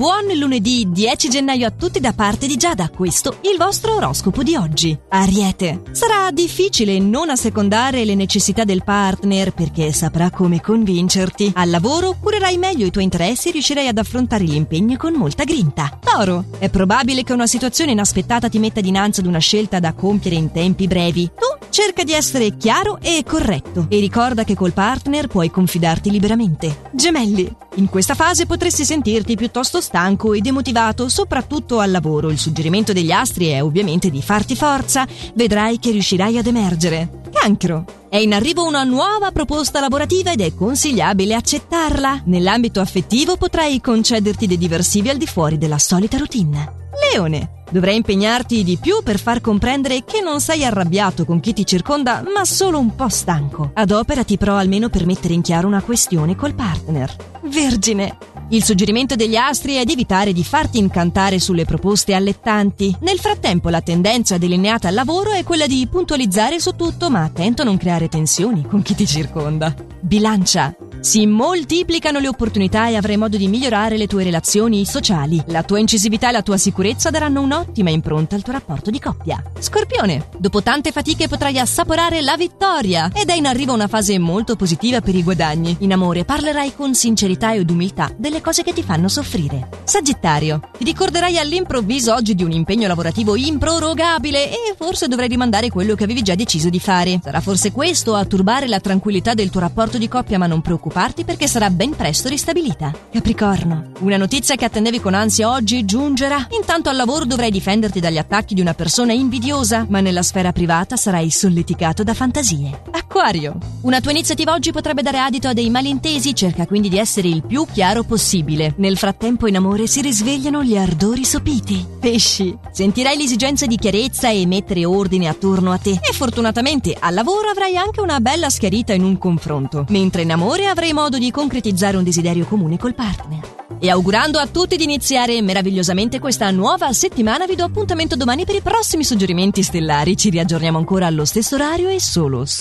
buon lunedì 10 gennaio a tutti da parte di Giada. Questo il vostro oroscopo di oggi. Ariete. Sarà difficile non assecondare le necessità del partner perché saprà come convincerti. Al lavoro curerai meglio i tuoi interessi e riuscirai ad affrontare gli impegni con molta grinta. Toro. È probabile che una situazione inaspettata ti metta dinanzi ad una scelta da compiere in tempi brevi. Tu cerca di essere chiaro e corretto e ricorda che col partner puoi confidarti liberamente. Gemelli. In questa fase potresti sentirti piuttosto stanco e demotivato, soprattutto al lavoro. Il suggerimento degli astri è ovviamente di farti forza, vedrai che riuscirai ad emergere. Cancro. È in arrivo una nuova proposta lavorativa ed è consigliabile accettarla. Nell'ambito affettivo potrai concederti dei diversivi al di fuori della solita routine. Leone. Dovrai impegnarti di più per far comprendere che non sei arrabbiato con chi ti circonda, ma solo un po' stanco. Adoperati però almeno per mettere in chiaro una questione col partner. Vergine. Il suggerimento degli astri è di evitare di farti incantare sulle proposte allettanti. Nel frattempo la tendenza delineata al lavoro è quella di puntualizzare su tutto, ma attento a non creare tensioni con chi ti circonda. Bilancia. Si moltiplicano le opportunità e avrai modo di migliorare le tue relazioni sociali. La tua incisività e la tua sicurezza daranno un'ottima impronta al tuo rapporto di coppia. Scorpione, dopo tante fatiche potrai assaporare la vittoria ed è in arrivo una fase molto positiva per i guadagni. In amore parlerai con sincerità ed umiltà delle cose che ti fanno soffrire. Sagittario, ti ricorderai all'improvviso oggi di un impegno lavorativo improrogabile e forse dovrai rimandare quello che avevi già deciso di fare. Sarà forse questo a turbare la tranquillità del tuo rapporto di coppia, ma non preoccuparti preoccuparti perché sarà ben presto ristabilita. Capricorno, una notizia che attendevi con ansia oggi giungerà. Intanto al lavoro dovrai difenderti dagli attacchi di una persona invidiosa, ma nella sfera privata sarai solleticato da fantasie. Acquario, una tua iniziativa oggi potrebbe dare adito a dei malintesi, cerca quindi di essere il più chiaro possibile. Nel frattempo in amore si risvegliano gli ardori sopiti. Pesci, sentirai l'esigenza di chiarezza e mettere ordine attorno a te e fortunatamente al lavoro avrai anche una bella schiarita in un confronto, mentre in amore avrai avrai modo di concretizzare un desiderio comune col partner. E augurando a tutti di iniziare meravigliosamente questa nuova settimana, vi do appuntamento domani per i prossimi suggerimenti stellari. Ci riaggiorniamo ancora allo stesso orario e solo su